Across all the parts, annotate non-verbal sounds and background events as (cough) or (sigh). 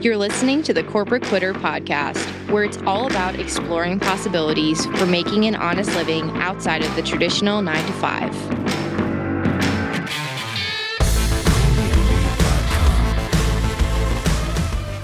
You're listening to the Corporate Quitter podcast, where it's all about exploring possibilities for making an honest living outside of the traditional nine to five.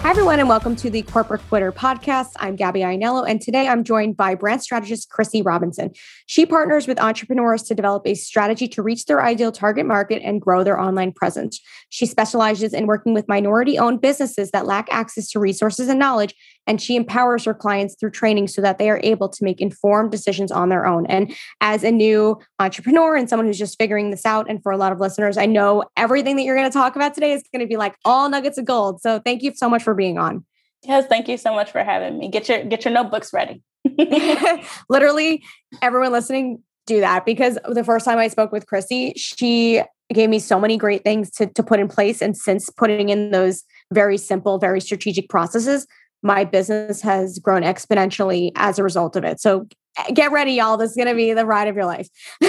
Hi, everyone, and welcome to the Corporate Quitter podcast. I'm Gabby Ainello, and today I'm joined by brand strategist Chryssy Robinson. She partners with entrepreneurs to develop a strategy to reach their ideal target market and grow their online presence. She specializes in working with minority owned businesses that lack access to resources and knowledge and she empowers her clients through training so that they are able to make informed decisions on their own. And as a new entrepreneur and someone who's just figuring this out, and for a lot of listeners, I know everything that you're going to talk about today is going to be like all nuggets of gold. So thank you so much for being on. Yes, thank you so much for having me. Get your get your notebooks ready. (laughs) (laughs) Literally, everyone listening, do that because the first time I spoke with Chryssy, she gave me so many great things to, to put in place. And since putting in those very simple, very strategic processes, my business has grown exponentially as a result of it. So eh, get ready, y'all. This is going to be the ride of your life. (laughs)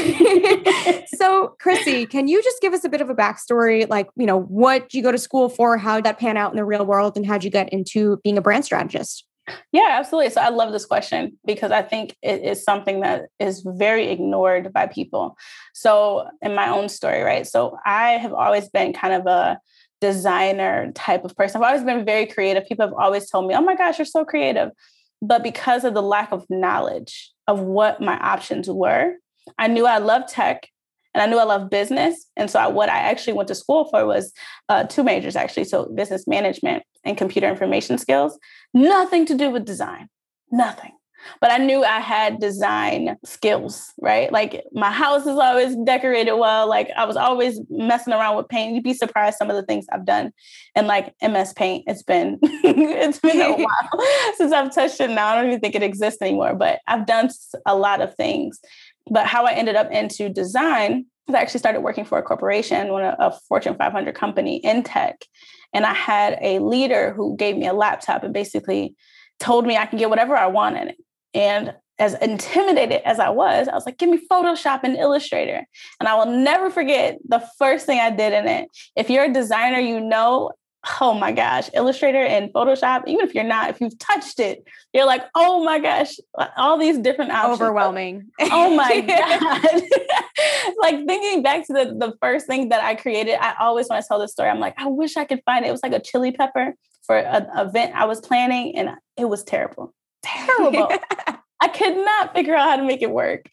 so, Chryssy, can you just give us a bit of a backstory? Like, you know, what you go to school for, how did that pan out in the real world, and how'd you get into being a brand strategist? Yeah, absolutely. So I love this question because I think it is something that is very ignored by people. So, in my own story, right? So, I have always been kind of a designer type of person. I've always been very creative. People have always told me, oh my gosh, you're so creative. But because of the lack of knowledge of what my options were, I knew I loved tech and I knew I loved business. And so I, what I actually went to school for was uh, two majors, actually. So business management and computer information skills, nothing to do with design, nothing but I knew I had design skills, right? Like my house is always decorated well. Like I was always messing around with paint. You'd be surprised some of the things I've done. And like MS Paint, it's been (laughs) it's been a (laughs) while (laughs) since I've touched it now. I don't even think it exists anymore, but I've done a lot of things. But how I ended up into design I actually started working for a corporation, one of a Fortune 500 company in tech. And I had a leader who gave me a laptop and basically told me I can get whatever I want in it. And as intimidated as I was, I was like, give me Photoshop and Illustrator. And I will never forget the first thing I did in it. If you're a designer, you know, oh my gosh, Illustrator and Photoshop, even if you're not, if you've touched it, you're like, oh my gosh, all these different options. Overwhelming. Oh my (laughs) God. (laughs) like thinking back to the, the first thing that I created, I always want to tell this story. I'm like, I wish I could find it. It was like a chili pepper for an event I was planning, and it was terrible terrible. (laughs) I could not figure out how to make it work.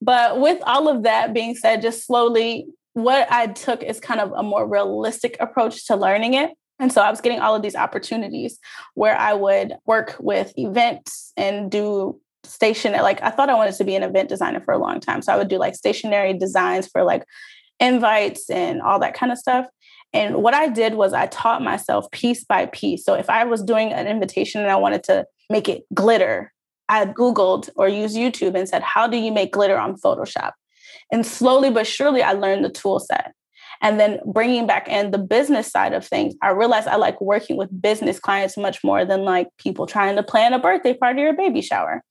But with all of that being said, just slowly, what I took is kind of a more realistic approach to learning it. And so I was getting all of these opportunities where I would work with events and do stationary. Like I thought I wanted to be an event designer for a long time. So I would do like stationary designs for like invites and all that kind of stuff. And what I did was I taught myself piece by piece. So if I was doing an invitation and I wanted to make it glitter, I Googled or used YouTube and said, How do you make glitter on Photoshop? And slowly but surely, I learned the tool set. And then bringing back in the business side of things, I realized I like working with business clients much more than like people trying to plan a birthday party or a baby shower.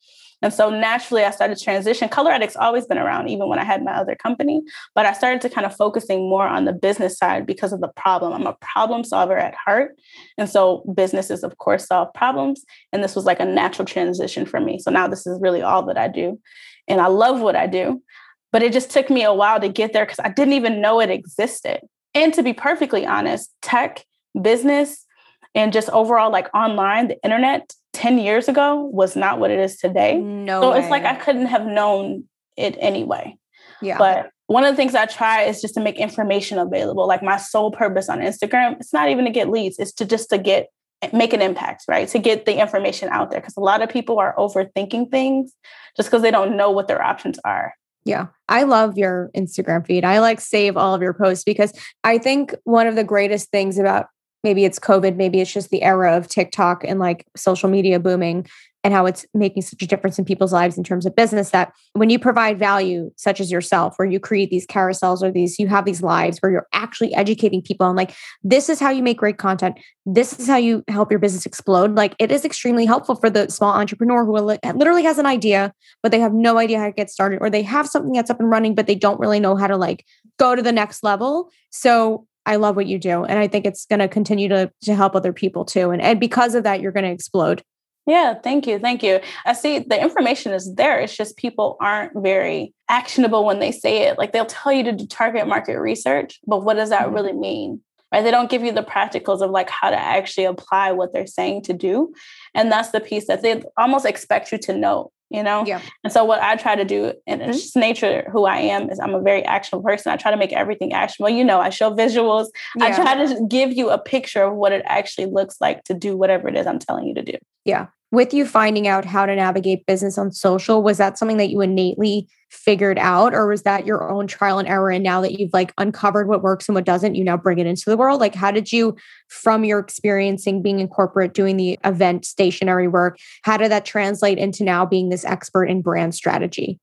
And so naturally, I started to transition. Color Addict's always been around, even when I had my other company. But I started to kind of focusing more on the business side because of the problem. I'm a problem solver at heart. And so businesses, of course, solve problems. And this was like a natural transition for me. So now this is really all that I do. And I love what I do. But it just took me a while to get there because I didn't even know it existed. And to be perfectly honest, tech, business, and just overall like online, the internet 10 years ago was not what it is today. No. So way. it's like I couldn't have known it anyway. Yeah. But one of the things I try is just to make information available. Like my sole purpose on Instagram, it's not even to get leads, it's to just to get eh, make an impact, right? To get the information out there. Because a lot of people are overthinking things just because they don't know what their options are. Yeah. I love your Instagram feed. I like save all of your posts because I think one of the greatest things about maybe it's COVID, maybe it's just the era of TikTok and like social media booming and how it's making such a difference in people's lives in terms of business that when you provide value such as yourself where you create these carousels or these you have these lives where you're actually educating people and like this is how you make great content. This is how you help your business explode. Like it is extremely helpful for the small entrepreneur who literally has an idea but they have no idea how to get started or they have something that's up and running but they don't really know how to like go to the next level. So I love what you do. And I think it's going to continue to, to help other people too. And, and because of that, you're going to explode. Yeah, thank you. Thank you. I see the information is there. It's just people aren't very actionable when they say it. Like they'll tell you to do target market research, but what does that mm-hmm. really mean? Right? They don't give you the practicals of like how to actually apply what they're saying to do. And that's the piece that they almost expect you to know you know? Yeah. And so what I try to do, and it's mm-hmm. just nature who I am, is I'm a very actionable person. I try to make everything actionable. You know, I show visuals. Yeah. I try to give you a picture of what it actually looks like to do whatever it is I'm telling you to do. Yeah with you finding out how to navigate business on social was that something that you innately figured out or was that your own trial and error and now that you've like uncovered what works and what doesn't you now bring it into the world like how did you from your experiencing being in corporate doing the event stationary work how did that translate into now being this expert in brand strategy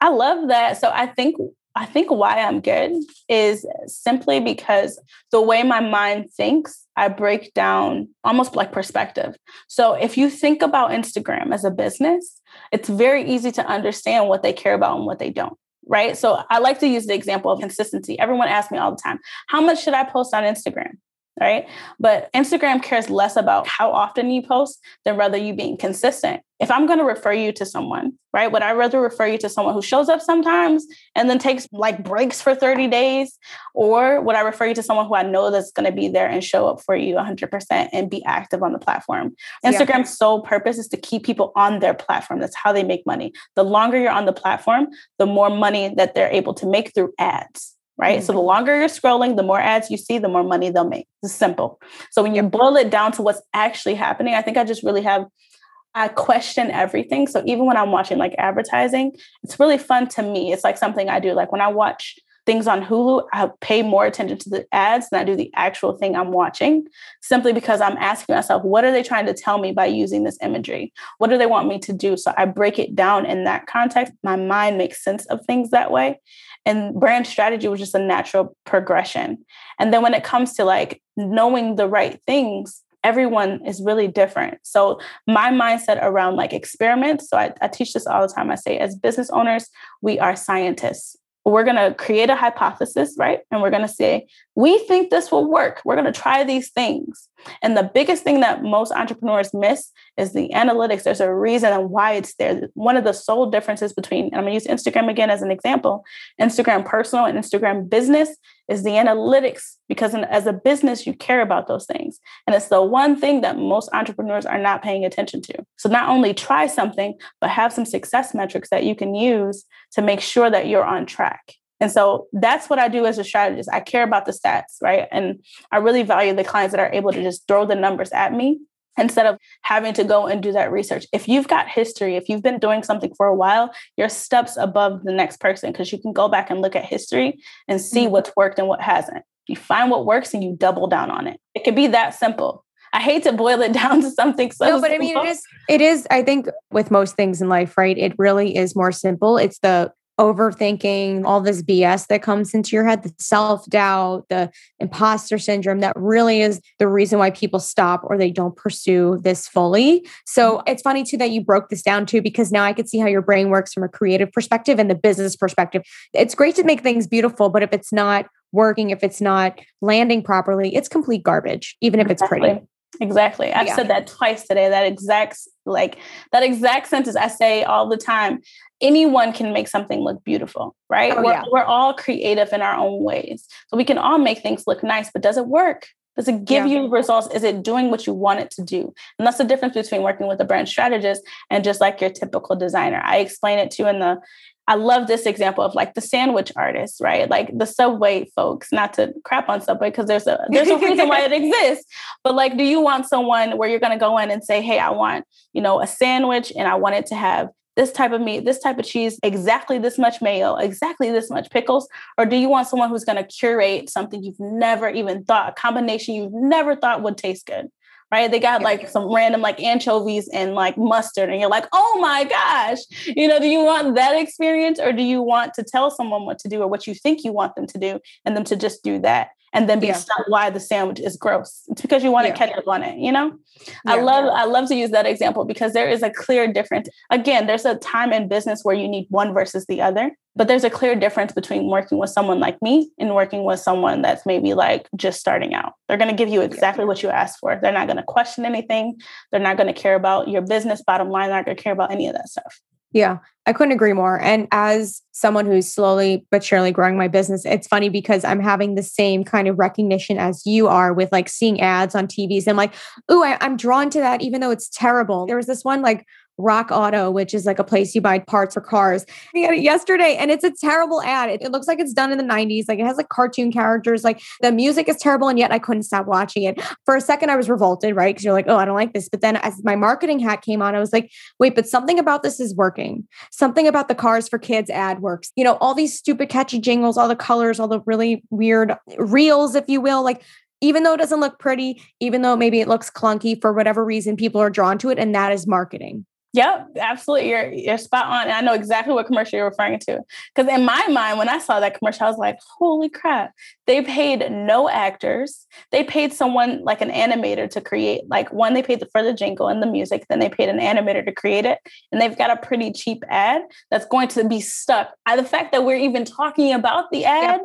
I love that. So I think I think why I'm good is simply because the way my mind thinks, I break down almost like perspective. So if you think about Instagram as a business, it's very easy to understand what they care about and what they don't. Right. So I like to use the example of consistency. Everyone asks me all the time, how much should I post on Instagram? Right? But Instagram cares less about how often you post than rather you being consistent. If I'm going to refer you to someone, right? Would I rather refer you to someone who shows up sometimes and then takes like breaks for 30 days? Or would I refer you to someone who I know that's going to be there and show up for you 100% and be active on the platform? Instagram's yeah. sole purpose is to keep people on their platform. That's how they make money. The longer you're on the platform, the more money that they're able to make through ads right? Mm-hmm. So the longer you're scrolling, the more ads you see, the more money they'll make. It's simple. So when you boil it down to what's actually happening, I think I just really have I question everything. So even when I'm watching like advertising, it's really fun to me. It's like something I do. Like when I watch things on Hulu, I pay more attention to the ads than I do the actual thing I'm watching, simply because I'm asking myself, what are they trying to tell me by using this imagery? What do they want me to do? So I break it down in that context. My mind makes sense of things that way. And brand strategy was just a natural progression. And then when it comes to like knowing the right things, everyone is really different. So my mindset around like experiments, so I, I teach this all the time. I say, as business owners, we are scientists we're going to create a hypothesis, right? And we're going to say, we think this will work. We're going to try these things. And the biggest thing that most entrepreneurs miss is the analytics. There's a reason why it's there. One of the sole differences between, and I'm going to use Instagram again as an example Instagram personal and Instagram business is the analytics, because as a business, you care about those things. And it's the one thing that most entrepreneurs are not paying attention to. So not only try something, but have some success metrics that you can use to make sure that you're on track. And so that's what I do as a strategist. I care about the stats, right? And I really value the clients that are able to just throw the numbers at me instead of having to go and do that research. If you've got history, if you've been doing something for a while, you're steps above the next person because you can go back and look at history and see mm-hmm. what's worked and what hasn't. You find what works and you double down on it. It could be that simple. I hate to boil it (laughs) down to something so. No, but simple. I mean, it is. It is. I think with most things in life, right? It really is more simple. It's the overthinking, all this BS that comes into your head, the self doubt, the imposter syndrome that really is the reason why people stop or they don't pursue this fully. So it's funny too that you broke this down too, because now I could see how your brain works from a creative perspective and the business perspective. It's great to make things beautiful, but if it's not working, if it's not landing properly, it's complete garbage, even if it's pretty. Exactly. I've yeah. said that twice today. That exact like that exact sentence I say all the time. Anyone can make something look beautiful, right? Oh, we're, yeah. we're all creative in our own ways. So we can all make things look nice, but does it work? Does it give yeah. you results? Is it doing what you want it to do? And that's the difference between working with a brand strategist and just like your typical designer. I explain it to you in the I love this example of like the sandwich artists, right? Like the Subway folks, not to crap on Subway because there's a there's a reason why it (laughs) exists. But like, do you want someone where you're going to go in and say, "Hey, I want you know a sandwich, and I want it to have this type of meat, this type of cheese, exactly this much mayo, exactly this much pickles? Or do you want someone who's going to curate something you've never even thought, a combination you've never thought would taste good? Right? They got like some random like anchovies and like mustard, and you're like, oh my gosh, you know, do you want that experience or do you want to tell someone what to do or what you think you want them to do and them to just do that? And then be Yeah. stuck why the sandwich is gross. It's because you want Yeah. to catch up on it, you know? I love I love to use that example because there is a clear difference. Again, there's a time in business where you need one versus the other, but there's a clear difference between working with someone like me and working with someone that's maybe like just starting out. They're going to give you exactly what you asked for. They're not going to question anything. They're not going to care about your business bottom line. They're not going to care about any of that stuff. Yeah, I couldn't agree more. And as someone who's slowly but surely growing my business, it's funny because I'm having the same kind of recognition as you are with like seeing ads on TVs. I'm like, ooh, I, I'm drawn to that, even though it's terrible. There was this one like Rock Auto, which is like a place you buy parts for cars. I got it yesterday, and it's a terrible ad. It, it looks like it's done in the 90s. Like it has like cartoon characters. Like the music is terrible, and yet I couldn't stop watching it. For a second, I was revolted, right? Because you're like, oh, I don't like this. But then as my marketing hat came on, I was like, wait, but something about this is working. Something about the Cars for Kids ad works. You know, all these stupid catchy jingles, all the colors, all the really weird reels, if you will. Like even though it doesn't look pretty, even though maybe it looks clunky, for whatever reason, people are drawn to it, and that is marketing. Yep, absolutely. You're you're spot on. And I know exactly what commercial you're referring to. Because in my mind, when I saw that commercial, I was like, holy crap. They paid no actors. They paid someone like an animator to create, like one, they paid for the jingle and the music, then they paid an animator to create it. And they've got a pretty cheap ad that's going to be stuck. I, the fact that we're even talking about the ad.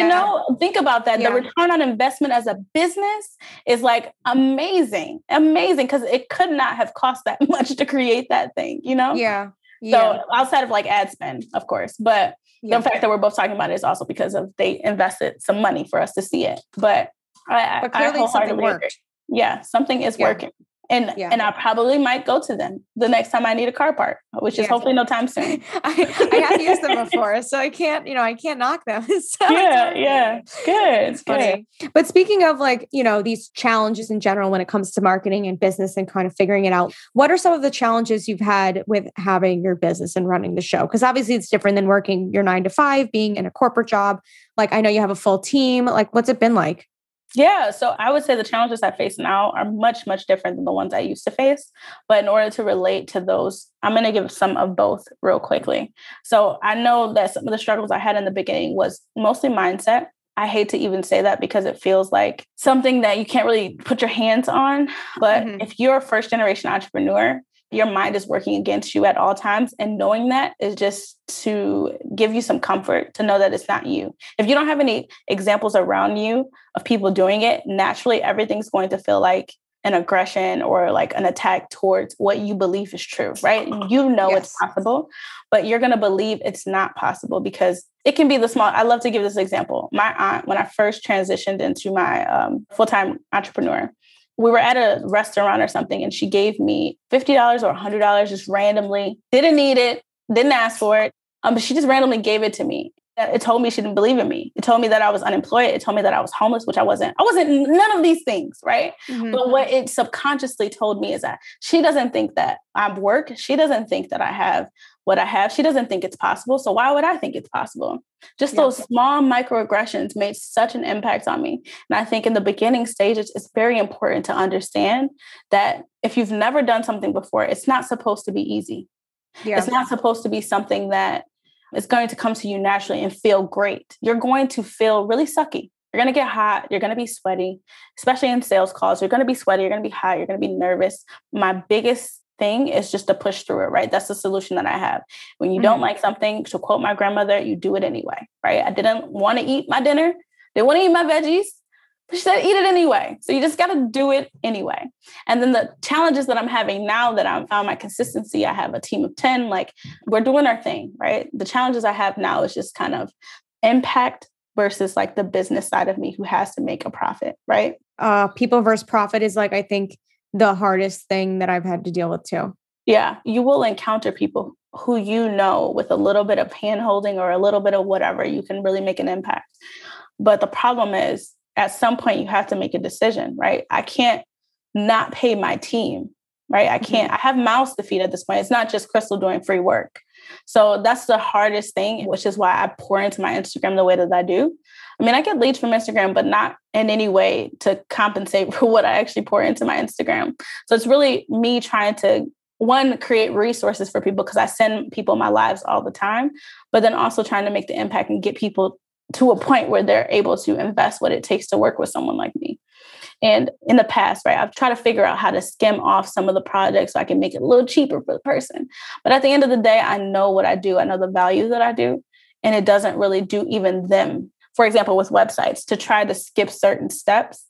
You know, think about that. Yeah. The return on investment as a business is like amazing, amazing, because it could not have cost that (laughs) much to create that thing, you know? yeah. So outside of like ad spend, of course, but yeah. the fact that we're both talking about it is also because of they invested some money for us to see it. But I, but I clearly something wholeheartedly agree. worked. Yeah, something is Yeah. working. And Yeah. and I probably might go to them the next time I need a car part, which is Yeah. hopefully no time soon. (laughs) I, I have used them (laughs) before, so I can't, you know, I can't knock them. (laughs) So yeah, yeah. Good. It's funny. good. But speaking of like, you know, these challenges in general when it comes to marketing and business and kind of figuring it out, what are some of the challenges you've had with having your business and running the show? Because obviously it's different than working your nine to five, being in a corporate job. Like I know you have a full team. Like what's it been like? Yeah, so I would say the challenges I face now are much, much different than the ones I used to face. But in order to relate to those, I'm going to give some of both real quickly. So I know that some of the struggles I had in the beginning was mostly mindset. I hate to even say that because it feels like something that you can't really put your hands on. But Mhm. if you're a first generation entrepreneur, your mind is working against you at all times. And knowing that is just to give you some comfort to know that it's not you. If you don't have any examples around you of people doing it, naturally everything's going to feel like an aggression or like an attack towards what you believe is true, right? You know it's possible, but you're going to believe it's not possible because it can be the small. I love to give this example. My aunt, when I first transitioned into my um, full time entrepreneur, we were at a restaurant or something and she gave me $50 or $100 just randomly. Didn't need it, didn't ask for it. Um, but she just randomly gave it to me. It told me she didn't believe in me. It told me that I was unemployed. It told me that I was homeless, which I wasn't. I wasn't none of these things, right? But what it subconsciously told me is that she doesn't think that I'm work. She doesn't think that I have what I have. She doesn't think it's possible. So why would I think it's possible? Just Yeah. those small microaggressions made such an impact on me. And I think in the beginning stages, it's very important to understand that if you've never done something before, it's not supposed to be easy. Yeah. It's not supposed to be something that is going to come to you naturally and feel great. You're going to feel really sucky. You're going to get hot. You're going to be sweaty, especially in sales calls. You're going to be sweaty. You're going to be hot. You're going to be nervous. My biggest thing is just to push through it, right? That's the solution that I have. When you don't Mhm. like something, to quote my grandmother, you do it anyway, right? I didn't want to eat my dinner. Didn't want to eat my veggies. But she said, eat it anyway. So you just got to do it anyway. And then the challenges that I'm having now that I've found my consistency, I have a team of 10, like we're doing our thing, right? The challenges I have now is just kind of impact versus like the business side of me who has to make a profit, right? uh people versus profit is like I think the hardest thing that I've had to deal with too. Yeah, you will encounter people who you know with a little bit of handholding or a little bit of whatever, you can really make an impact. But the problem is, at some point, you have to make a decision, right? I can't not pay my team, right? I mm-hmm. can't, I have mouths to feed at this point. It's not just Crystal doing free work. So that's the hardest thing, which is why I pour into my Instagram the way that I do. I mean, I get leads from Instagram, but not in any way to compensate (laughs) for what I actually pour into my Instagram. So it's really me trying to one create resources for people because I send people my lives all the time, but then also trying to make the impact and get people to a point where they're able to invest what it takes to work with someone like me. And in the past, right, I've tried to figure out how to skim off some of the projects so I can make it a little cheaper for the person. But at the end of the day, I know what I do, I know the value that I do, and it doesn't really do even them. For example, with websites, to try to skip certain steps,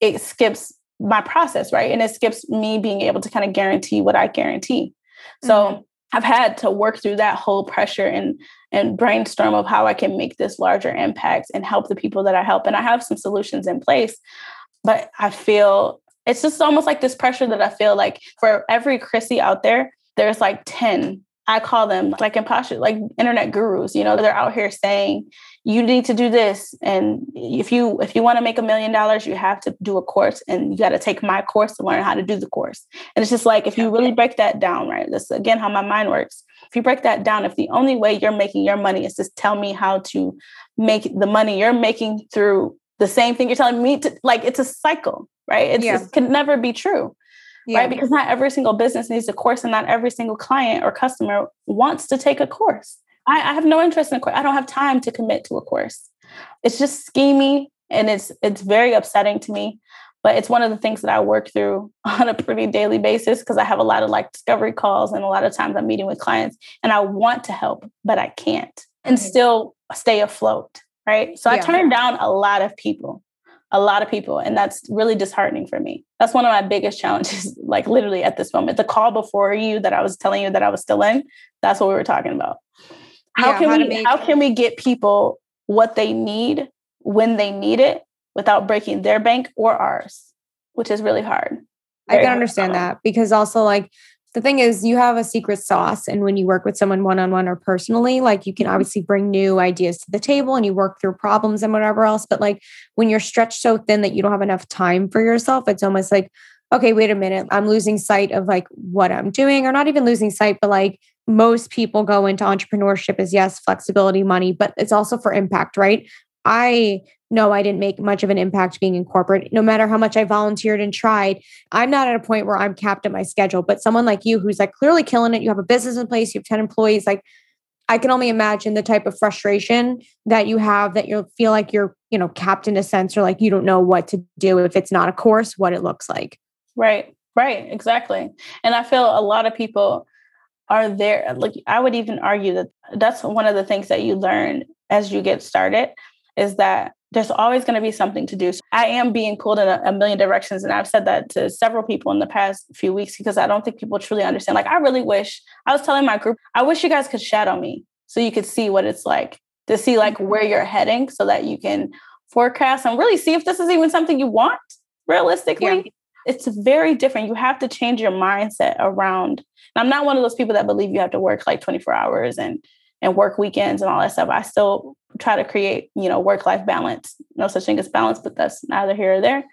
it skips my process, right? And it skips me being able to kind of guarantee what I guarantee. So mm-hmm. I've had to work through that whole pressure and and brainstorm of how I can make this larger impact and help the people that I help. And I have some solutions in place, but I feel it's just almost like this pressure that I feel like for every Chryssy out there, there's like 10 I call them like imposter, like internet gurus. You know, they're out here saying you need to do this, and if you if you want to make a million dollars, you have to do a course, and you got to take my course to learn how to do the course. And it's just like if you really break that down, right? This again how my mind works. If you break that down, if the only way you're making your money is to tell me how to make the money you're making through the same thing you're telling me to, like it's a cycle, right? It's, yeah. it can never be true yeah. right? Because not every single business needs a course, and not every single client or customer wants to take a course. I, I have no interest in a course. I don't have time to commit to a course. It's just schemy, and it's it's very upsetting to me. But it's one of the things that I work through (laughs) on a pretty daily basis because I have a lot of like discovery calls, and a lot of times I'm meeting with clients, and I want to help, but I can't, and still stay afloat. Right. So yeah. I turn down a lot of people a lot of people and that's really disheartening for me. That's one of my biggest challenges (laughs) like literally at this moment. The call before you that i was telling you that i was still in that's what we were talking about. How yeah, can how we make- how can we get people what they need when they need it without breaking their bank or ours which is really hard. Very i can understand that because also like the thing is you have a secret sauce and when you work with someone one-on-one or personally like you can mm-hmm. obviously bring new ideas to the table and you work through problems and whatever else but like when you're stretched so thin that you don't have enough time for yourself it's almost like okay wait a minute i'm losing sight of like what i'm doing or not even losing sight but like most people go into entrepreneurship as yes flexibility money but it's also for impact right I know I didn't make much of an impact being in corporate, no matter how much I volunteered and tried. I'm not at a point where I'm capped at my schedule, but someone like you who's like clearly killing it, you have a business in place, you have 10 employees, like I can only imagine the type of frustration that you have that you feel like you're, you know, capped in a sense or like you don't know what to do if it's not a course, what it looks like. Right, right, exactly. And I feel a lot of people are there. Like I would even argue that that's one of the things that you learn as you get started is that there's always going to be something to do. So I am being pulled in a, a, million directions. And I've said that to several people in the past few weeks because I don't think people truly understand. Like, I really wish, I was telling my group, I wish you guys could shadow me so you could see what it's like to see like mm-hmm. where you're heading so that you can forecast and really see if this is even something you want realistically. Yeah. It's very different. You have to change your mindset around. And I'm not one of those people that believe you have to work like 24 hours and and work weekends and all that stuff. I still try to create, you know, work life balance. No such thing as balance, but that's neither here or there.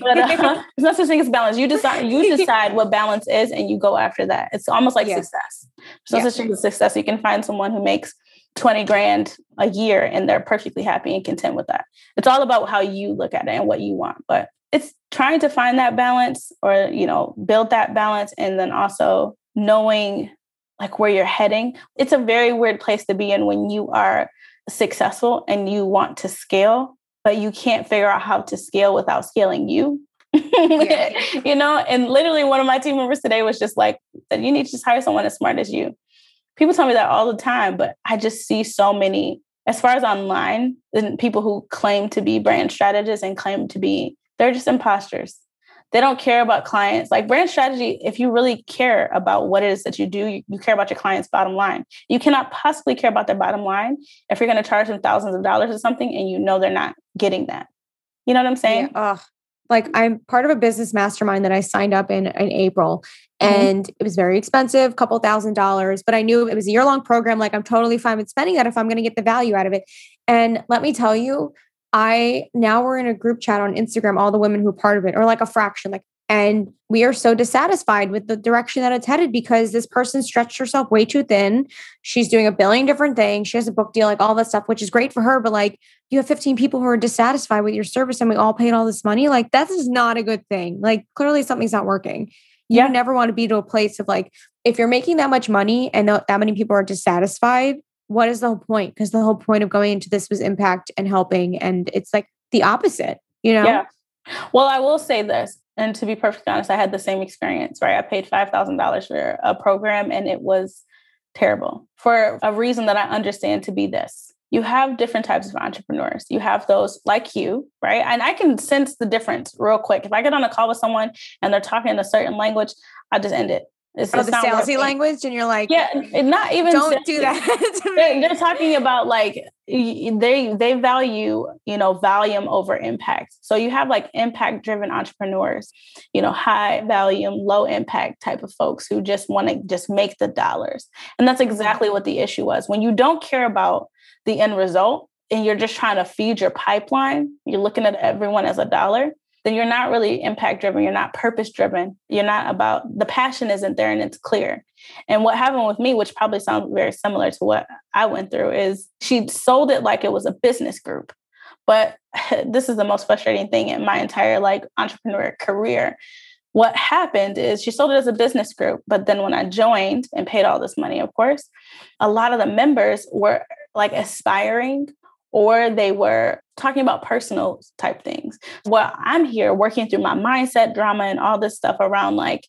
But uh, (laughs) (laughs) there's no such thing as balance. You decide you (laughs) decide what balance is, and you go after that. It's almost like yeah. success. There's no yeah. such thing as success. You can find someone who makes 20 grand a year and they're perfectly happy and content with that. It's all about how you look at it and what you want. But it's trying to find that balance or, you know, build that balance and then also knowing like where you're heading. It's a very weird place to be in when you are successful and you want to scale, but you can't figure out how to scale without scaling you. yeah. (laughs) you know, and literally one of my team members today was just like, you need to just hire someone as smart as you. People tell me that all the time, but I just see so many, as far as online, and people who claim to be brand strategists and claim to be, they're just imposters. They don't care about clients. Like brand strategy, if you really care about what it is that you do, you, you care about your client's bottom line. You cannot possibly care about their bottom line if you're going to charge them thousands of dollars or something and you know they're not getting that. You know what I'm saying? Yeah. like I'm part of a business mastermind that I signed up in in April mm-hmm. and it was very expensive, a couple thousand dollars, but I knew it was a year long program. Like I'm totally fine with spending that if I'm going to get the value out of it. And let me tell you, I now we're in a group chat on Instagram, all the women who are part of it, or like a fraction, like, and we are so dissatisfied with the direction that it's headed because this person stretched herself way too thin. She's doing a billion different things. She has a book deal, like all that stuff, which is great for her. But like, you have 15 people who are dissatisfied with your service and we all paid all this money. Like, that is not a good thing. Like, clearly something's not working. You yeah. never want to be to a place of like, if you're making that much money and that many people are dissatisfied, what is the whole point? Because the whole point of going into this was impact and helping. And it's like the opposite, you know? Yeah. Well, I will say this, and to be perfectly honest, I had the same experience, right? I paid $5,000 for a program and it was terrible for a reason that I understand to be this. You have different types of entrepreneurs. You have those like you, right? And I can sense the difference real quick. If I get on a call with someone and they're talking in a certain language, I just end it. It's, oh, the salesy language, and you're like, yeah, not even. Don't do that. (laughs) they're, they're, talking about like they they value you know volume over impact. So you have like impact driven entrepreneurs, you know, high volume, low impact type of folks who just want to just make the dollars, and that's mm-hmm. exactly what the issue was. When you don't care about the end result and you're just trying to feed your pipeline, you're looking at everyone as a dollar then you're not really impact driven. You're not purpose driven. You're not about the passion isn't there and it's clear. And what happened with me, which probably sounds very similar to what I went through, is she sold it like it was a business group. But (laughs) this is the most frustrating thing in my entire like entrepreneur career. What happened is she sold it as a business group, but then when I joined and paid all this money, of course, a lot of the members were like aspiring or they were talking about personal type things. Well, I'm here working through my mindset drama and all this stuff around like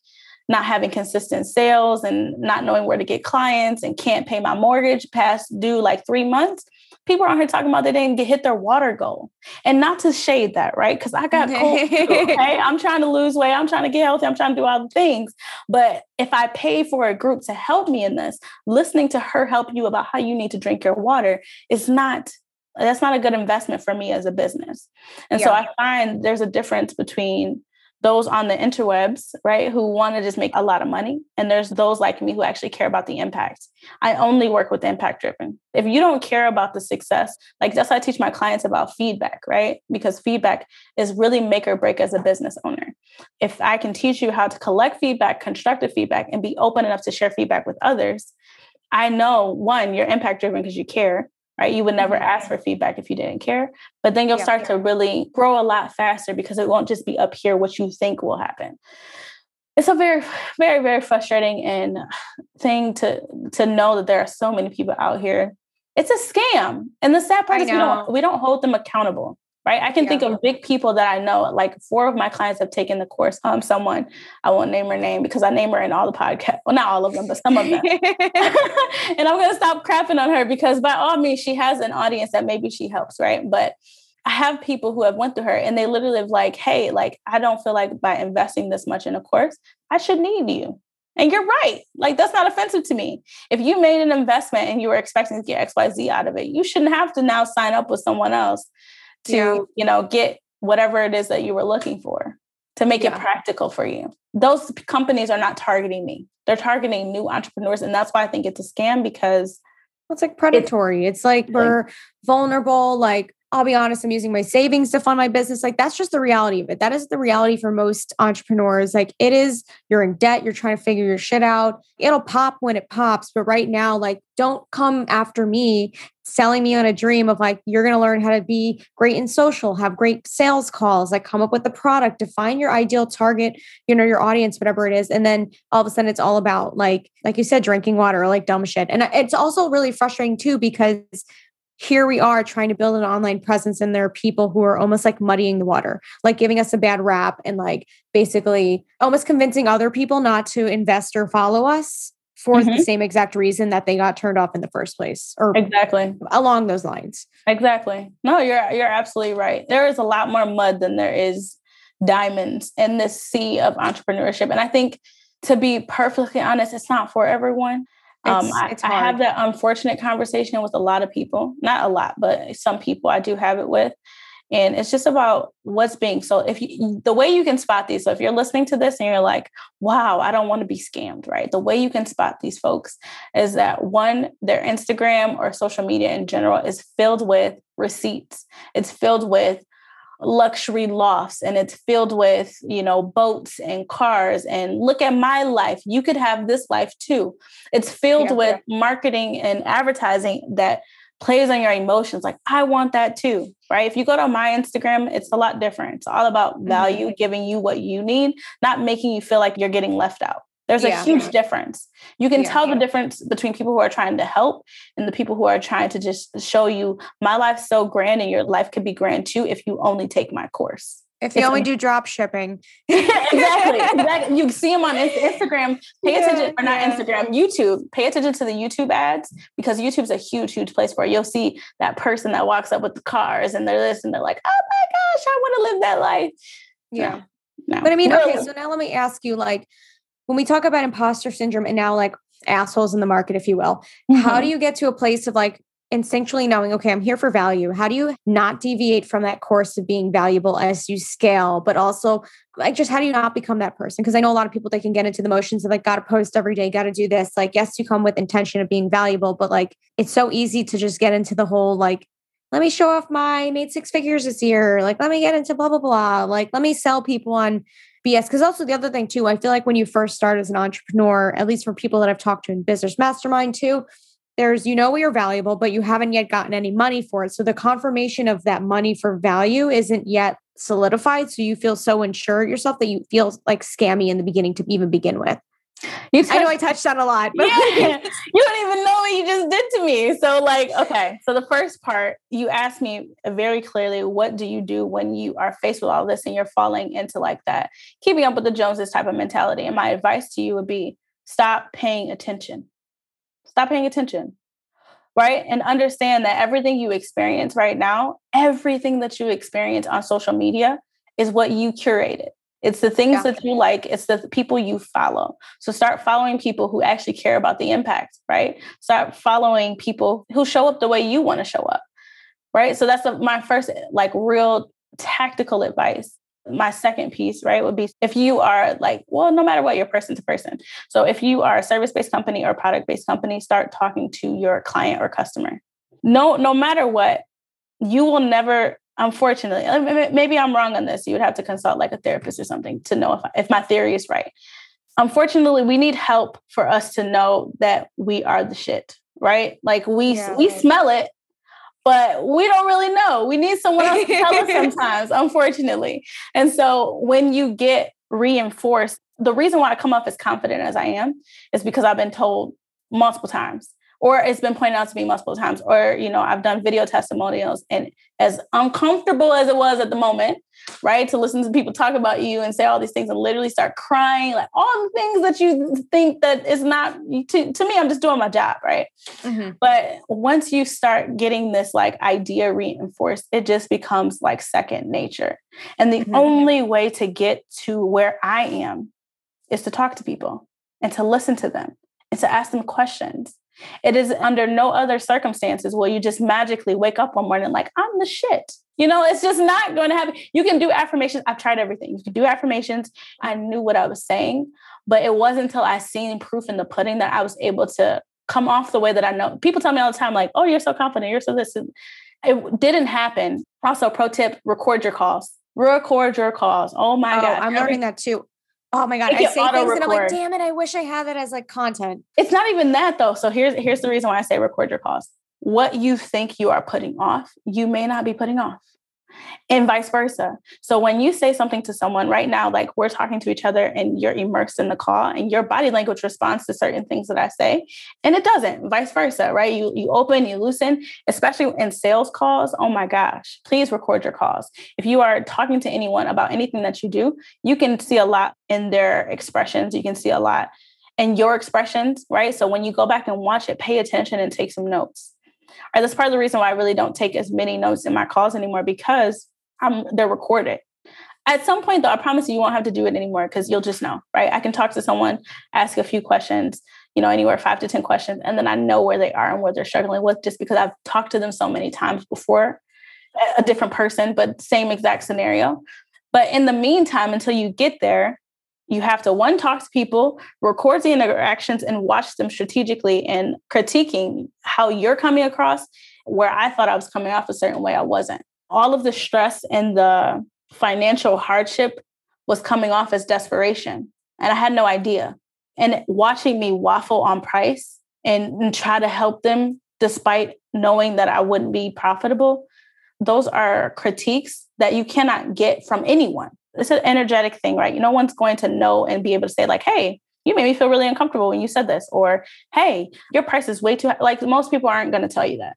not having consistent sales and not knowing where to get clients and can't pay my mortgage past due like three months. People are on here talking about they didn't get hit their water goal. And not to shade that, right? Because I got cold (laughs) okay. I'm trying to lose weight. I'm trying to get healthy. I'm trying to do all the things. But if I pay for a group to help me in this, listening to her help you about how you need to drink your water is not that's not a good investment for me as a business. And yeah. so I find there's a difference between those on the interwebs, right, who want to just make a lot of money. And there's those like me who actually care about the impact. I only work with impact driven. If you don't care about the success, like that's why I teach my clients about feedback, right? Because feedback is really make or break as a business owner. If I can teach you how to collect feedback, constructive feedback, and be open enough to share feedback with others, I know one, you're impact driven because you care right? You would never mm-hmm. ask for feedback if you didn't care. But then you'll yeah, start yeah. to really grow a lot faster because it won't just be up here what you think will happen. It's a very, very, very frustrating and thing to to know that there are so many people out here. It's a scam. And the sad part I is we don't we don't hold them accountable right? I can yeah. think of big people that I know. Like four of my clients have taken the course. Um, someone I won't name her name because I name her in all the podcast. Well, not all of them, but some of them. (laughs) (laughs) and I'm gonna stop crapping on her because by all means, she has an audience that maybe she helps, right? But I have people who have went through her and they literally have like, hey, like I don't feel like by investing this much in a course, I should need you. And you're right. Like that's not offensive to me. If you made an investment and you were expecting to get XYZ out of it, you shouldn't have to now sign up with someone else to yeah. you know get whatever it is that you were looking for to make yeah. it practical for you those companies are not targeting me they're targeting new entrepreneurs and that's why i think it's a scam because it's like predatory it's, it's like we're vulnerable like I'll be honest, I'm using my savings to fund my business. Like that's just the reality of it. That is the reality for most entrepreneurs. Like it is, you're in debt, you're trying to figure your shit out. It'll pop when it pops. But right now, like, don't come after me selling me on a dream of like, you're going to learn how to be great in social, have great sales calls, like come up with the product, define your ideal target, you know, your audience, whatever it is. And then all of a sudden it's all about like, like you said, drinking water or like dumb shit. And it's also really frustrating too, because here we are trying to build an online presence and there are people who are almost like muddying the water like giving us a bad rap and like basically almost convincing other people not to invest or follow us for mm-hmm. the same exact reason that they got turned off in the first place or exactly. along those lines. Exactly. No you're you're absolutely right. There is a lot more mud than there is diamonds in this sea of entrepreneurship. And i think to be perfectly honest it's not for everyone um, I, I, have that unfortunate conversation with a lot of people, not a lot, but some people I do have it with. And it's just about what's being so if you the way you can spot these. So if you're listening to this and you're like, wow, I don't want to be scammed, right? The way you can spot these folks is that one, their Instagram or social media in general is filled with receipts. It's filled with luxury lofts and it's filled with you know boats and cars and look at my life you could have this life too it's filled yeah, with yeah. marketing and advertising that plays on your emotions like i want that too right if you go to my instagram it's a lot different it's all about value mm-hmm. giving you what you need not making you feel like you're getting left out There's yeah. a huge difference. You can yeah. tell the difference between people who are trying to help and the people who are trying to just show you my life's so grand and your life could be grand too if you only take my course. If you only do drop shipping. (laughs) (laughs) exactly. Exactly. You see them on Instagram. Pay yeah, attention, or not yeah. Instagram, YouTube. Pay attention to the YouTube ads because YouTube's a huge, huge place where you'll see that person that walks up with the cars and they're this and they're like, oh my gosh, I want to live that life. Yeah. No. But I mean, okay, so now let me ask you like, when we talk about imposter syndrome and now like assholes in the market, if you will, mm-hmm. how do you get to a place of like instinctually knowing, okay, I'm here for value? How do you not deviate from that course of being valuable as you scale, but also like just how do you not become that person? Because I know a lot of people they can get into the motions of like, gotta post every day, gotta do this. Like, yes, you come with intention of being valuable, but like it's so easy to just get into the whole like, let me show off my made six figures this year. Like, let me get into blah, blah, blah. Like, let me sell people on BS. Because also the other thing too, I feel like when you first start as an entrepreneur, at least for people that I've talked to in business mastermind too, there's you know you're valuable, but you haven't yet gotten any money for it. So the confirmation of that money for value isn't yet solidified. So you feel so unsure yourself that you feel like scammy in the beginning to even begin with. You touched, I know I touched on a lot, but yeah, (laughs) you don't even know what you just did to me. So, like, okay, so the first part, you asked me very clearly, what do you do when you are faced with all this and you're falling into like that keeping up with the Joneses type of mentality? And my advice to you would be stop paying attention. Stop paying attention. Right. And understand that everything you experience right now, everything that you experience on social media is what you curated. It's the things yeah. that you like, it's the people you follow. So start following people who actually care about the impact, right? Start following people who show up the way you want to show up. Right? So that's the, my first like real tactical advice. My second piece, right, would be if you are like, well, no matter what, you're person to person. So if you are a service-based company or product-based company, start talking to your client or customer. No, no matter what, you will never unfortunately maybe i'm wrong on this. You would have to consult like a therapist or something to know if, if my theory is right. Unfortunately we need help for us to know that we are the shit right? Like we yeah, we right. smell it but we don't really know. We need someone else to tell us (laughs) sometimes unfortunately. And so when you get reinforced the reason why i come off as confident as i am is because i've been told multiple times or it's been pointed out to me multiple times or you know i've done video testimonials and as uncomfortable as it was at the moment right to listen to people talk about you and say all these things and literally start crying like all the things that you think that is not to, to me i'm just doing my job right mm-hmm. but once you start getting this like idea reinforced it just becomes like second nature and the mm-hmm. only way to get to where i am is to talk to people and to listen to them and to ask them questions it is under no other circumstances will you just magically wake up one morning like, I'm the shit. You know, it's just not going to happen. You can do affirmations. I've tried everything. You can do affirmations. I knew what I was saying, but it wasn't until I seen proof in the pudding that I was able to come off the way that I know. People tell me all the time, like, oh, you're so confident. You're so this. It didn't happen. Also, pro tip record your calls. Record your calls. Oh my oh, God. I'm learning that too. Oh my god, I say things and I'm like, damn it, I wish I had that as like content. It's not even that though. So here's here's the reason why I say record your calls. What you think you are putting off, you may not be putting off and vice versa. So when you say something to someone right now, like we're talking to each other and you're immersed in the call and your body language responds to certain things that I say, and it doesn't, vice versa, right? You you open, you loosen, especially in sales calls. Oh my gosh, please record your calls. If you are talking to anyone about anything that you do, you can see a lot in their expressions. You can see a lot in your expressions, right? So when you go back and watch it, pay attention and take some notes or that's part of the reason why I really don't take as many notes in my calls anymore because I'm they're recorded. At some point, though, I promise you, you won't have to do it anymore because you'll just know, right? I can talk to someone, ask a few questions, you know, anywhere five to 10 questions, and then I know where they are and what they're struggling with just because I've talked to them so many times before, a different person, but same exact scenario. But in the meantime, until you get there, you have to one talk to people record the interactions and watch them strategically and critiquing how you're coming across where i thought i was coming off a certain way i wasn't. All of the stress and the financial hardship was coming off as desperation and i had no idea. And watching me waffle on price and, and try to help them despite knowing that i wouldn't be profitable those are critiques that you cannot get from anyone it's an energetic thing, right? No one's going to know and be able to say, like, hey, you made me feel really uncomfortable when you said this. Or, hey, your price is way too high. Like most people aren't going to tell you that,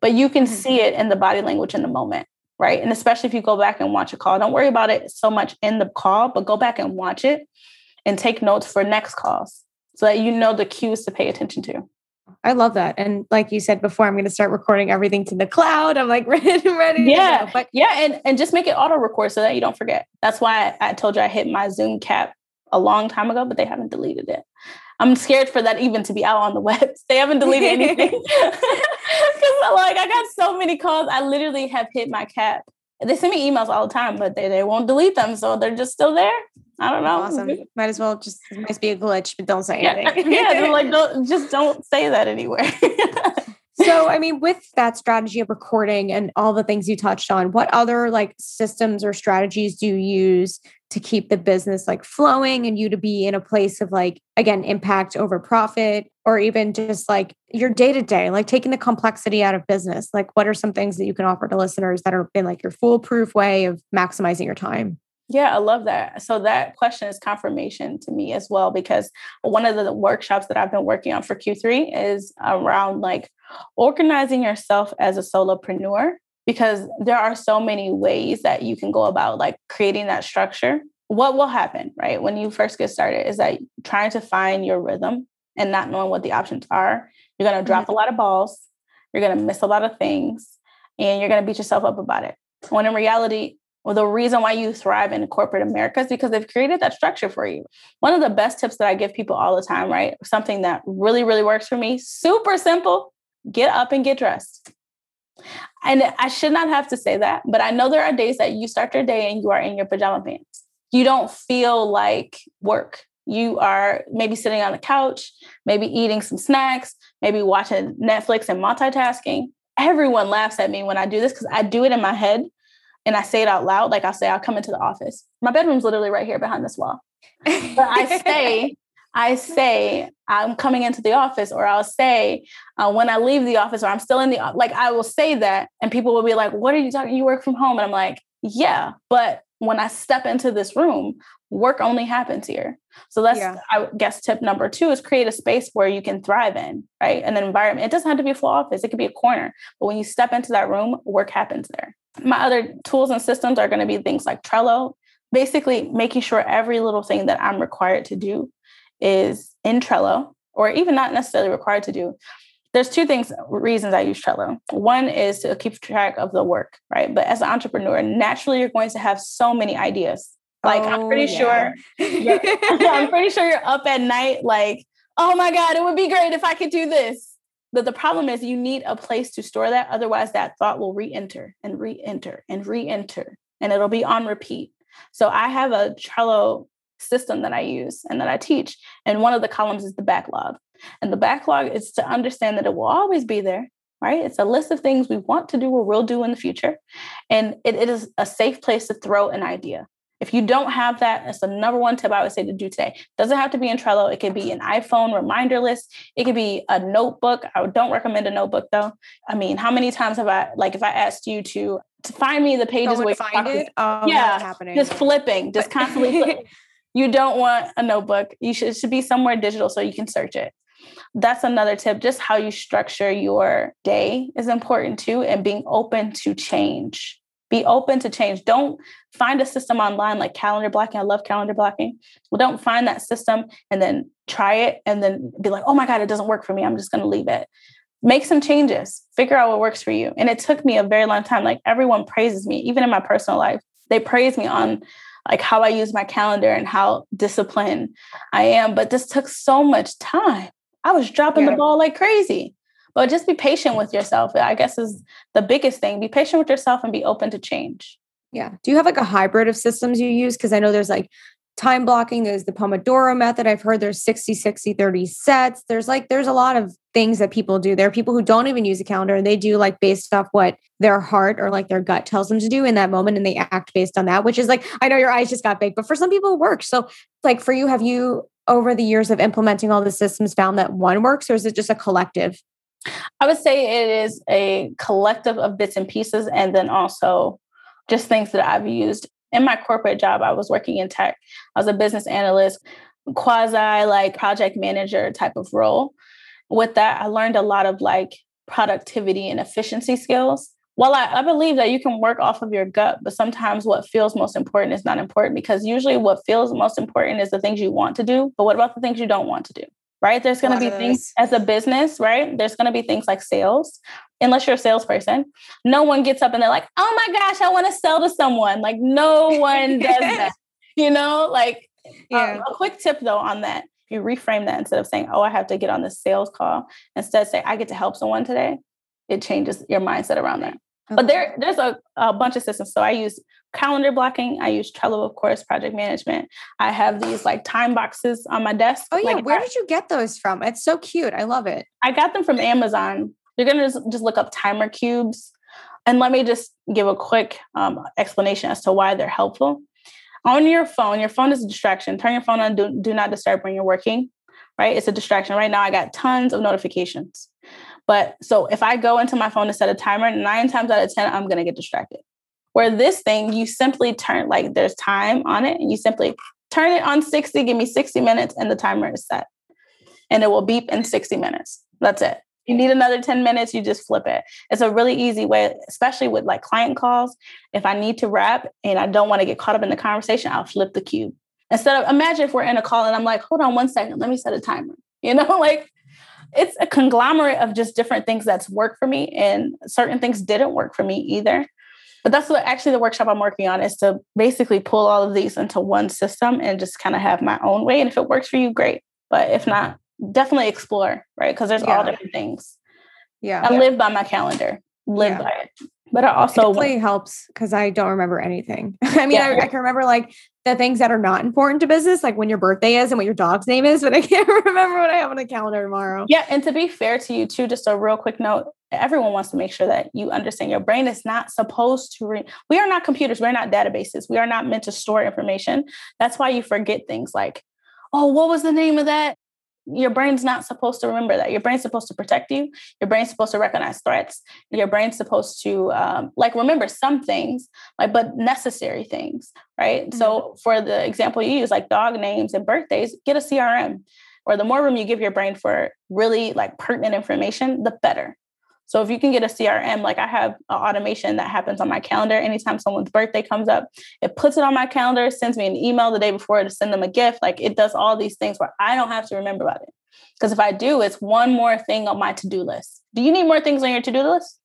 but you can mm-hmm. see it in the body language in the moment. Right. And especially if you go back and watch a call, don't worry about it so much in the call, but go back and watch it and take notes for next calls so that you know the cues to pay attention to. I love that. And like you said before, I'm going to start recording everything to the cloud. I'm like (laughs) ready, ready. Yeah. But yeah. And, and just make it auto record so that you don't forget. That's why I, I told you I hit my Zoom cap a long time ago, but they haven't deleted it. I'm scared for that even to be out on the (laughs) web. They haven't deleted anything. (laughs) Because like I got so many calls. I literally have hit my cap. They send me emails all the time, but they, they won't delete them. So they're just still there. I don't know. Awesome. Might as well just it might be a glitch, but don't say anything. (laughs) Yeah, yeah like don't (laughs) just don't say that anywhere. (laughs) so i mean with that strategy of recording and all the things you touched on what other like systems or strategies do you use to keep the business like flowing and you to be in a place of like again impact over profit or even just like your day to day like taking the complexity out of business like what are some things that you can offer to listeners that are been like your foolproof way of maximizing your time yeah, I love that. So that question is confirmation to me as well, because one of the workshops that I've been working on for Q3 is around like organizing yourself as a solopreneur, because there are so many ways that you can go about like creating that structure. What will happen, right? When you first get started is that trying to find your rhythm and not knowing what the options are, you're going to drop mm-hmm. a lot of balls, you're going to miss a lot of things, and you're going to beat yourself up about it. When in reality, well, the reason why you thrive in corporate America is because they've created that structure for you. One of the best tips that I give people all the time, right? Something that really, really works for me, super simple get up and get dressed. And I should not have to say that, but I know there are days that you start your day and you are in your pajama pants. You don't feel like work. You are maybe sitting on the couch, maybe eating some snacks, maybe watching Netflix and multitasking. Everyone laughs at me when I do this because I do it in my head and I say it out loud, like I'll say, I'll come into the office. My bedroom's literally right here behind this wall. (laughs) But I say, I say, I'm coming into the office, or I'll say, uh, when I leave the office, or I'm still in the, like, I will say that, and people will be like, What are you talking? You work from home. And I'm like, Yeah, but when I step into this room, work only happens here. So that's, yeah. I guess, tip number two is create a space where you can thrive in, right? An environment. It doesn't have to be a full office, it could be a corner. But when you step into that room, work happens there. My other tools and systems are going to be things like Trello, basically making sure every little thing that I'm required to do is in Trello, or even not necessarily required to do. There's two things, reasons I use Trello. One is to keep track of the work, right? But as an entrepreneur, naturally you're going to have so many ideas. Like oh, I'm pretty oh, yeah. (laughs) sure, I'm (laughs) pretty sure you're up at night, like, oh my God, it would be great if I could do this. But the problem is you need a place to store that. Otherwise, that thought will re-enter and re-enter and re-enter, and it'll be on repeat. So I have a Trello system that I use and that I teach. And one of the columns is the backlog. And the backlog is to understand that it will always be there, right? It's a list of things we want to do or will do in the future. And it, it is a safe place to throw an idea. If you don't have that, that's the number one tip I would say to do today. Doesn't have to be in Trello. It could be an iPhone reminder list. It could be a notebook. I don't recommend a notebook though. I mean, how many times have I like if I asked you to to find me the pages where find it? Oh, yeah, just flipping, just constantly. flipping. (laughs) You don't want a notebook. You should it should be somewhere digital so you can search it. That's another tip. Just how you structure your day is important too, and being open to change be open to change. Don't find a system online like calendar blocking. I love calendar blocking. Well, don't find that system and then try it and then be like, oh my God, it doesn't work for me. I'm just going to leave it. Make some changes, figure out what works for you. And it took me a very long time. Like everyone praises me, even in my personal life, they praise me on like how I use my calendar and how disciplined I am. But this took so much time. I was dropping yeah. the ball like crazy. But just be patient with yourself, I guess is the biggest thing. Be patient with yourself and be open to change. Yeah. Do you have like a hybrid of systems you use? Because I know there's like time blocking, there's the Pomodoro method. I've heard there's 60, 60, 30 sets. There's like, there's a lot of things that people do. There are people who don't even use a calendar and they do like based off what their heart or like their gut tells them to do in that moment and they act based on that, which is like, I know your eyes just got big, but for some people it works. So, like for you, have you over the years of implementing all the systems found that one works or is it just a collective? I would say it is a collective of bits and pieces, and then also just things that I've used. In my corporate job, I was working in tech. I was a business analyst. quasi like project manager type of role. With that, I learned a lot of like productivity and efficiency skills. Well, I, I believe that you can work off of your gut, but sometimes what feels most important is not important because usually what feels most important is the things you want to do. But what about the things you don't want to do? Right? There's going to be things as a business, right? There's going to be things like sales, unless you're a salesperson. No one gets up and they're like, oh my gosh, I want to sell to someone. Like, no one (laughs) does that. You know, like, yeah. Um, a quick tip though on that you reframe that instead of saying, oh, I have to get on this sales call, instead say, I get to help someone today, it changes your mindset around that. Okay. But there, there's a, a bunch of systems. So I use calendar blocking. I use Trello, of course, project management. I have these like time boxes on my desk. Oh yeah, like, where I, did you get those from? It's so cute. I love it. I got them from Amazon. You're gonna just, just look up timer cubes, and let me just give a quick um, explanation as to why they're helpful on your phone, your phone is a distraction. Turn your phone on, do, do not disturb when you're working, right? It's a distraction. Right now, I got tons of notifications. But so if I go into my phone to set a timer, nine times out of 10, I'm going to get distracted. Where this thing, you simply turn, like there's time on it, and you simply turn it on 60, give me 60 minutes, and the timer is set. And it will beep in 60 minutes. That's it you need another 10 minutes, you just flip it. It's a really easy way, especially with like client calls. If I need to wrap and I don't want to get caught up in the conversation, I'll flip the cube. Instead of imagine if we're in a call and I'm like, hold on one second, let me set a timer. You know, (laughs) like it's a conglomerate of just different things that's worked for me and certain things didn't work for me either. But that's what actually the workshop I'm working on is to basically pull all of these into one system and just kind of have my own way. And if it works for you, great. But if not, definitely explore, right? Because there's yeah. all different things. Yeah. I live by my calendar, live yeah. by it. But I also it definitely helps because I don't remember anything. (laughs) I mean, yeah. I, I, can remember like the things that are not important to business, like when your birthday is and what your dog's name is, but I can't (laughs) remember what I have on the calendar tomorrow. Yeah. And to be fair to you, too, just a real quick note everyone wants to make sure that you understand your brain is not supposed to re- we are not computers we're not databases we are not meant to store information that's why you forget things like oh what was the name of that your brain's not supposed to remember that. Your brain's supposed to protect you. Your brain's supposed to recognize threats. Your brain's supposed to um, like remember some things, like but necessary things, right? Mm-hmm. So for the example you use, like dog names and birthdays, get a CRM. Or the more room you give your brain for really like pertinent information, the better. So if you can get a CRM, like I have an automation that happens on my calendar anytime someone's birthday comes up, it puts it on my calendar, sends me an email the day before to send them a gift. Like it does all these things where I don't have to remember about it. Because if I do, it's one more thing on my to-do list. Do you need more things on your to-do list?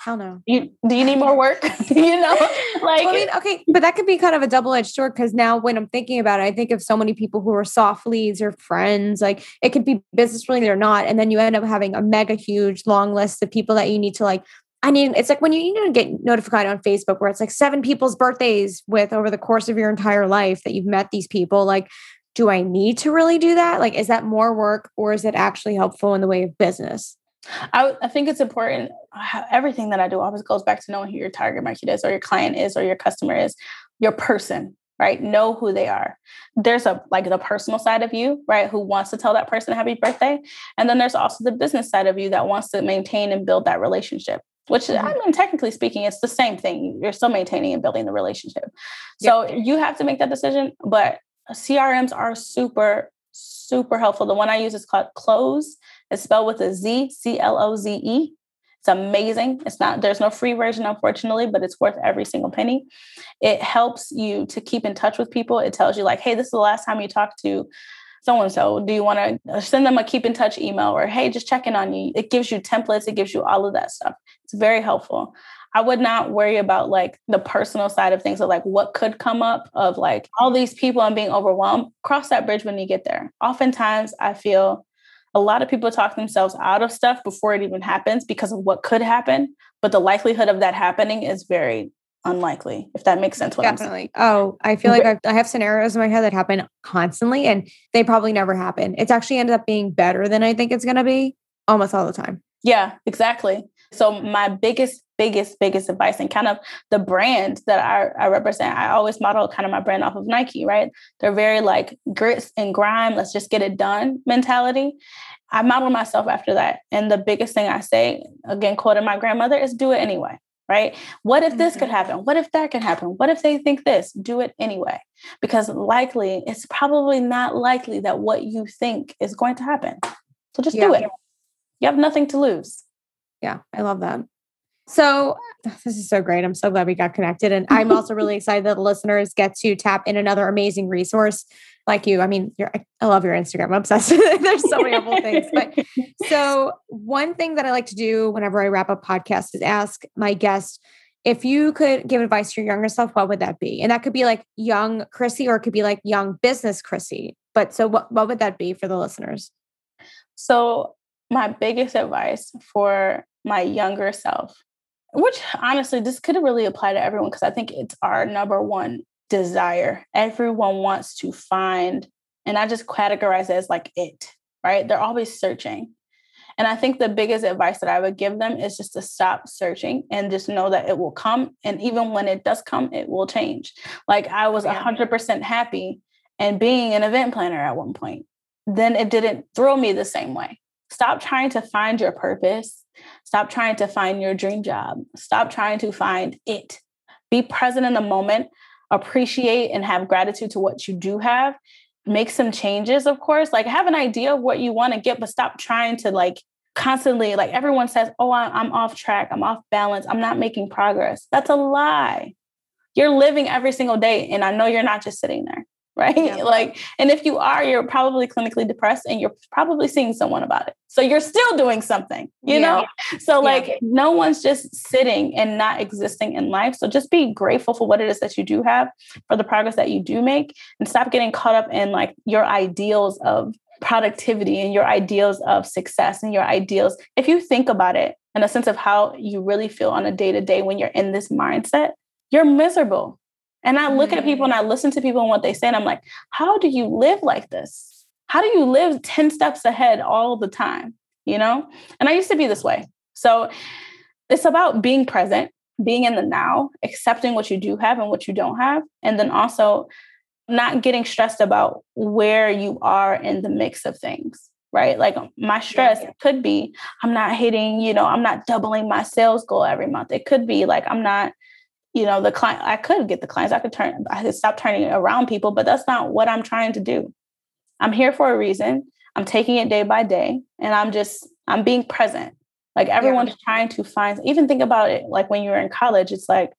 Hell no. You do you need more work? (laughs) (laughs) you know, like well, I mean, okay, but that could be kind of a double-edged sword because now when I'm thinking about it, I think of so many people who are soft leads or friends. Like it could be business related or not, and then you end up having a mega huge long list of people that you need to like. I mean, it's like when you, you know get notified on Facebook where it's like seven people's birthdays with over the course of your entire life that you've met these people. Like, do I need to really do that? Like, is that more work or is it actually helpful in the way of business? I, I think it's important. Everything that I do always goes back to knowing who your target market is, or your client is, or your customer is, your person, right? Know who they are. There's a like the personal side of you, right? Who wants to tell that person happy birthday, and then there's also the business side of you that wants to maintain and build that relationship. Which mm-hmm. I mean, technically speaking, it's the same thing. You're still maintaining and building the relationship. So yep. you have to make that decision. But CRMs are super super helpful. The one I use is called Cloze. It's spelled with a Z, C L O Z E. It's amazing. It's not, there's no free version, unfortunately, but it's worth every single penny. It helps you to keep in touch with people. It tells you, like, hey, this is the last time you talked to so and so. Do you want to uh, send them a keep in touch email or hey, just checking on you? It gives you templates, it gives you all of that stuff. It's very helpful. I would not worry about like the personal side of things of like what could come up of like all these people and being overwhelmed. Cross that bridge when you get there. Oftentimes, I feel a lot of people talk themselves out of stuff before it even happens because of what could happen. But the likelihood of that happening is very unlikely, if that makes sense. Definitely. Oh, I feel like I've, I have scenarios in my head that happen constantly and they probably never happen. It's actually ended up being better than I think it's going to be almost all the time. Yeah, exactly. So my biggest, biggest, biggest advice and kind of the brand that I, I represent, I always model kind of my brand off of Nike, right? They're very like grits and grime, let's just get it done mentality. I model myself after that. And the biggest thing I say, again, quoting my grandmother, is do it anyway. right? What if this could mm-hmm. happen? What if that could happen? What if they think this? Do it anyway. Because likely, it's probably not likely that what you think is going to happen. So just yeah. do it. You have nothing to lose. Yeah, I love that. So (sighs) this is so great. I'm so glad we got connected. And I'm also (laughs) really excited that the listeners get to tap in another amazing resource like you. I mean, I love your Instagram. I'm obsessed. (laughs) There's so many other things. But so one thing that I like to do whenever I wrap up podcast is ask my guest if you could give advice to your younger self, what would that be? And that could be like young Chryssy or it could be like young business Chryssy. But so what, what would that be for the listeners? So my biggest advice for my younger self which honestly, this could really apply to everyone because I think it's our number one desire. Everyone wants to find, and I just categorize it as like it, right? They're always searching. And I think the biggest advice that I would give them is just to stop searching and just know that it will come. And even when it does come, it will change. Like I was yeah. 100% happy and being an event planner at one point. Then it didn't thrill me the same way. Stop trying to find your purpose Stop trying to find your dream job. Stop trying to find it. Be present in the moment, appreciate and have gratitude to what you do have. Make some changes, of course. Like have an idea of what you want to get, but stop trying to like constantly, like everyone says, oh, I'm off track, I'm off balance, I'm not making progress. That's a lie. You're living every single day. And I know you're not just sitting there. (laughs) right? Yeah. Like, and if you are, you're probably clinically depressed and you're probably seeing someone about it. So you're still doing something, you yeah. know? So, like, yeah. no one's just sitting and not existing in life. So just be grateful for what it is that you do have, for the progress that you do make, and stop getting caught up in like your ideals of productivity and your ideals of success and your ideals. If you think about it in a sense of how you really feel on a day to day when you're in this mindset, you're miserable and I look at mm-hmm. people and I listen to people and what they say, and I'm like, how do you live like this? How do you live 10 steps ahead all the time? You know? And I used to be this way. So it's about being present, being in the now, accepting what you do have and what you don't have, and then also not getting stressed about where you are in the mix of things right? Like my stress yeah. could be I'm not hitting, you know, I'm not doubling my sales goal every month. It could be like I'm not you know the client i could get the clients i could turn i could stop turning around people but that's not what i'm trying to do i'm here for a reason i'm taking it day by day and i'm just i'm being present like everyone's yeah. trying to find even think about it like when you're in college it's like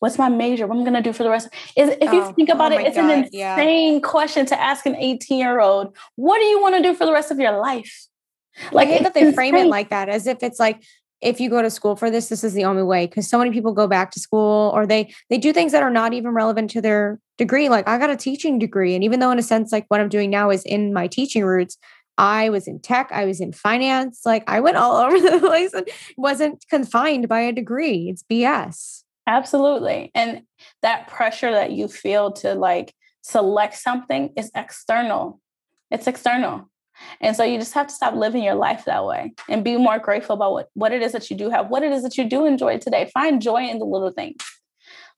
what's my major what am i'm going to do for the rest is if you oh, think oh about oh it it's God, an insane yeah. question to ask an 18 year old what do you want to do for the rest of your life like I hate that they insane. frame it like that as if it's like if you go to school for this this is the only way because so many people go back to school or they they do things that are not even relevant to their degree. Like i got a teaching degree and even though in a sense like what i'm doing now is in my teaching roots i was in tech i was in finance like i went all (laughs) over the place and wasn't confined by a degree. It's bs absolutely. And that pressure that you feel to like select something is external. It's external and so you just have to stop living your life that way and be more grateful about what, what it is that you do have, what it is that you do enjoy today. Find joy in the little things.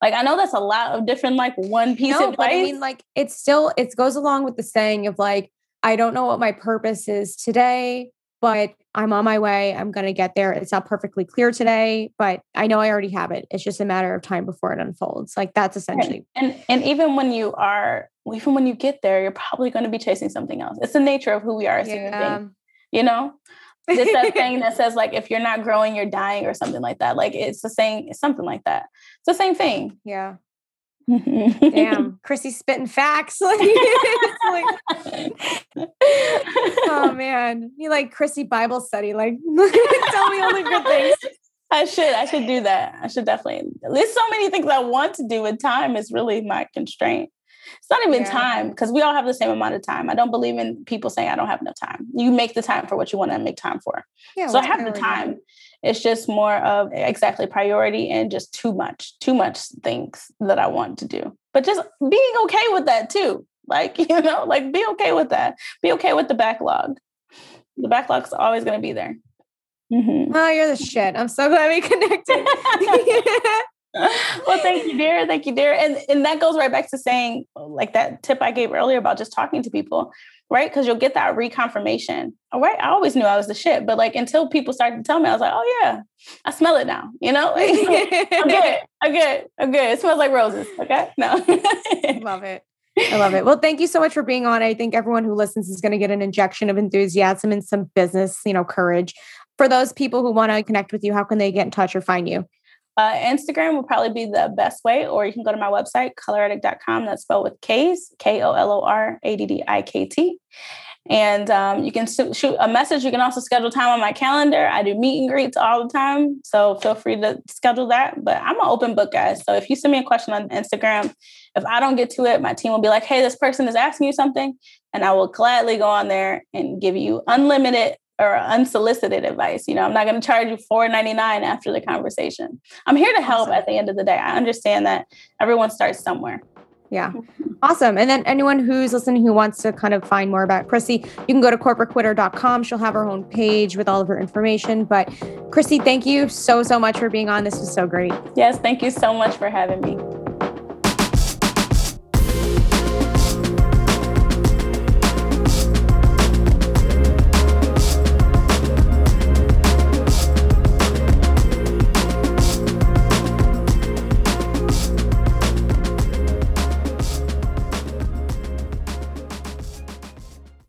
Like I know that's a lot of different like one piece no, of advice. I mean, like it's still it goes along with the saying of like, I don't know what my purpose is today, but I'm on my way. I'm going to get there. It's not perfectly clear today, but I know I already have it. It's just a matter of time before it unfolds. Like that's essentially. And and, and even when you are, even when you get there, you're probably going to be chasing something else. It's the nature of who we are as yeah. human beings. You know, it's that thing that (laughs) says like if you're not growing, you're dying or something like that. Like it's the same, it's something like that. It's the same thing. Yeah. Damn, (laughs) Chryssy spitting facts. (laughs) like, oh man, you like Chryssy Bible study? Like, (laughs) tell me all the good things. I should. I should do that. I should definitely. There's so many things I want to do, and time is really my constraint. It's not even yeah. time because we all have the same amount of time. I don't believe in people saying I don't have enough time. You make the time for what you want to make time for. Yeah, so I have the time. It's just more of exactly priority and just too much, too much things that I want to do. But just being okay with that too. Like, (laughs) you know, like be okay with that. Be okay with the backlog. The backlog's always going to be there. Mm-hmm. Oh, you're the shit. I'm so glad we connected. (laughs) (laughs) well, thank you, dear. Thank you, dear. And and that goes right back to saying, like that tip I gave earlier about just talking to people, right? Because you'll get that reconfirmation. All right, I always knew I was the shit, but like until people started to tell me, I was like, oh yeah, I smell it now. You know, (laughs) like, I'm good. I'm good. I'm good. It smells like roses. Okay, no, (laughs) love it. I love it. Well, thank you so much for being on. I think everyone who listens is going to get an injection of enthusiasm and some business, you know, courage. For those people who want to connect with you, how can they get in touch or find you? Uh, Instagram will probably be the best way, or you can go to my website, koloraddikt.com. That's spelled with K's, K O L O R A D D I K T. And um, you can shoot a message. You can also schedule time on my calendar. I do meet and greets all the time. So feel free to schedule that. But I'm an open book, guys. So if you send me a question on Instagram, if I don't get to it, my team will be like, hey, this person is asking you something. And I will gladly go on there and give you unlimited or unsolicited advice. You know, I'm not going to charge you $4.99 after the conversation. I'm here to help awesome. at the end of the day. I understand that everyone starts somewhere. Yeah. Awesome. And then anyone who's listening who wants to kind of find more about Chryssy, you can go to corporatequitter.com. She'll have her own page with all of her information. But Chryssy, thank you so, so much for being on. This was so great. Yes. Thank you so much for having me.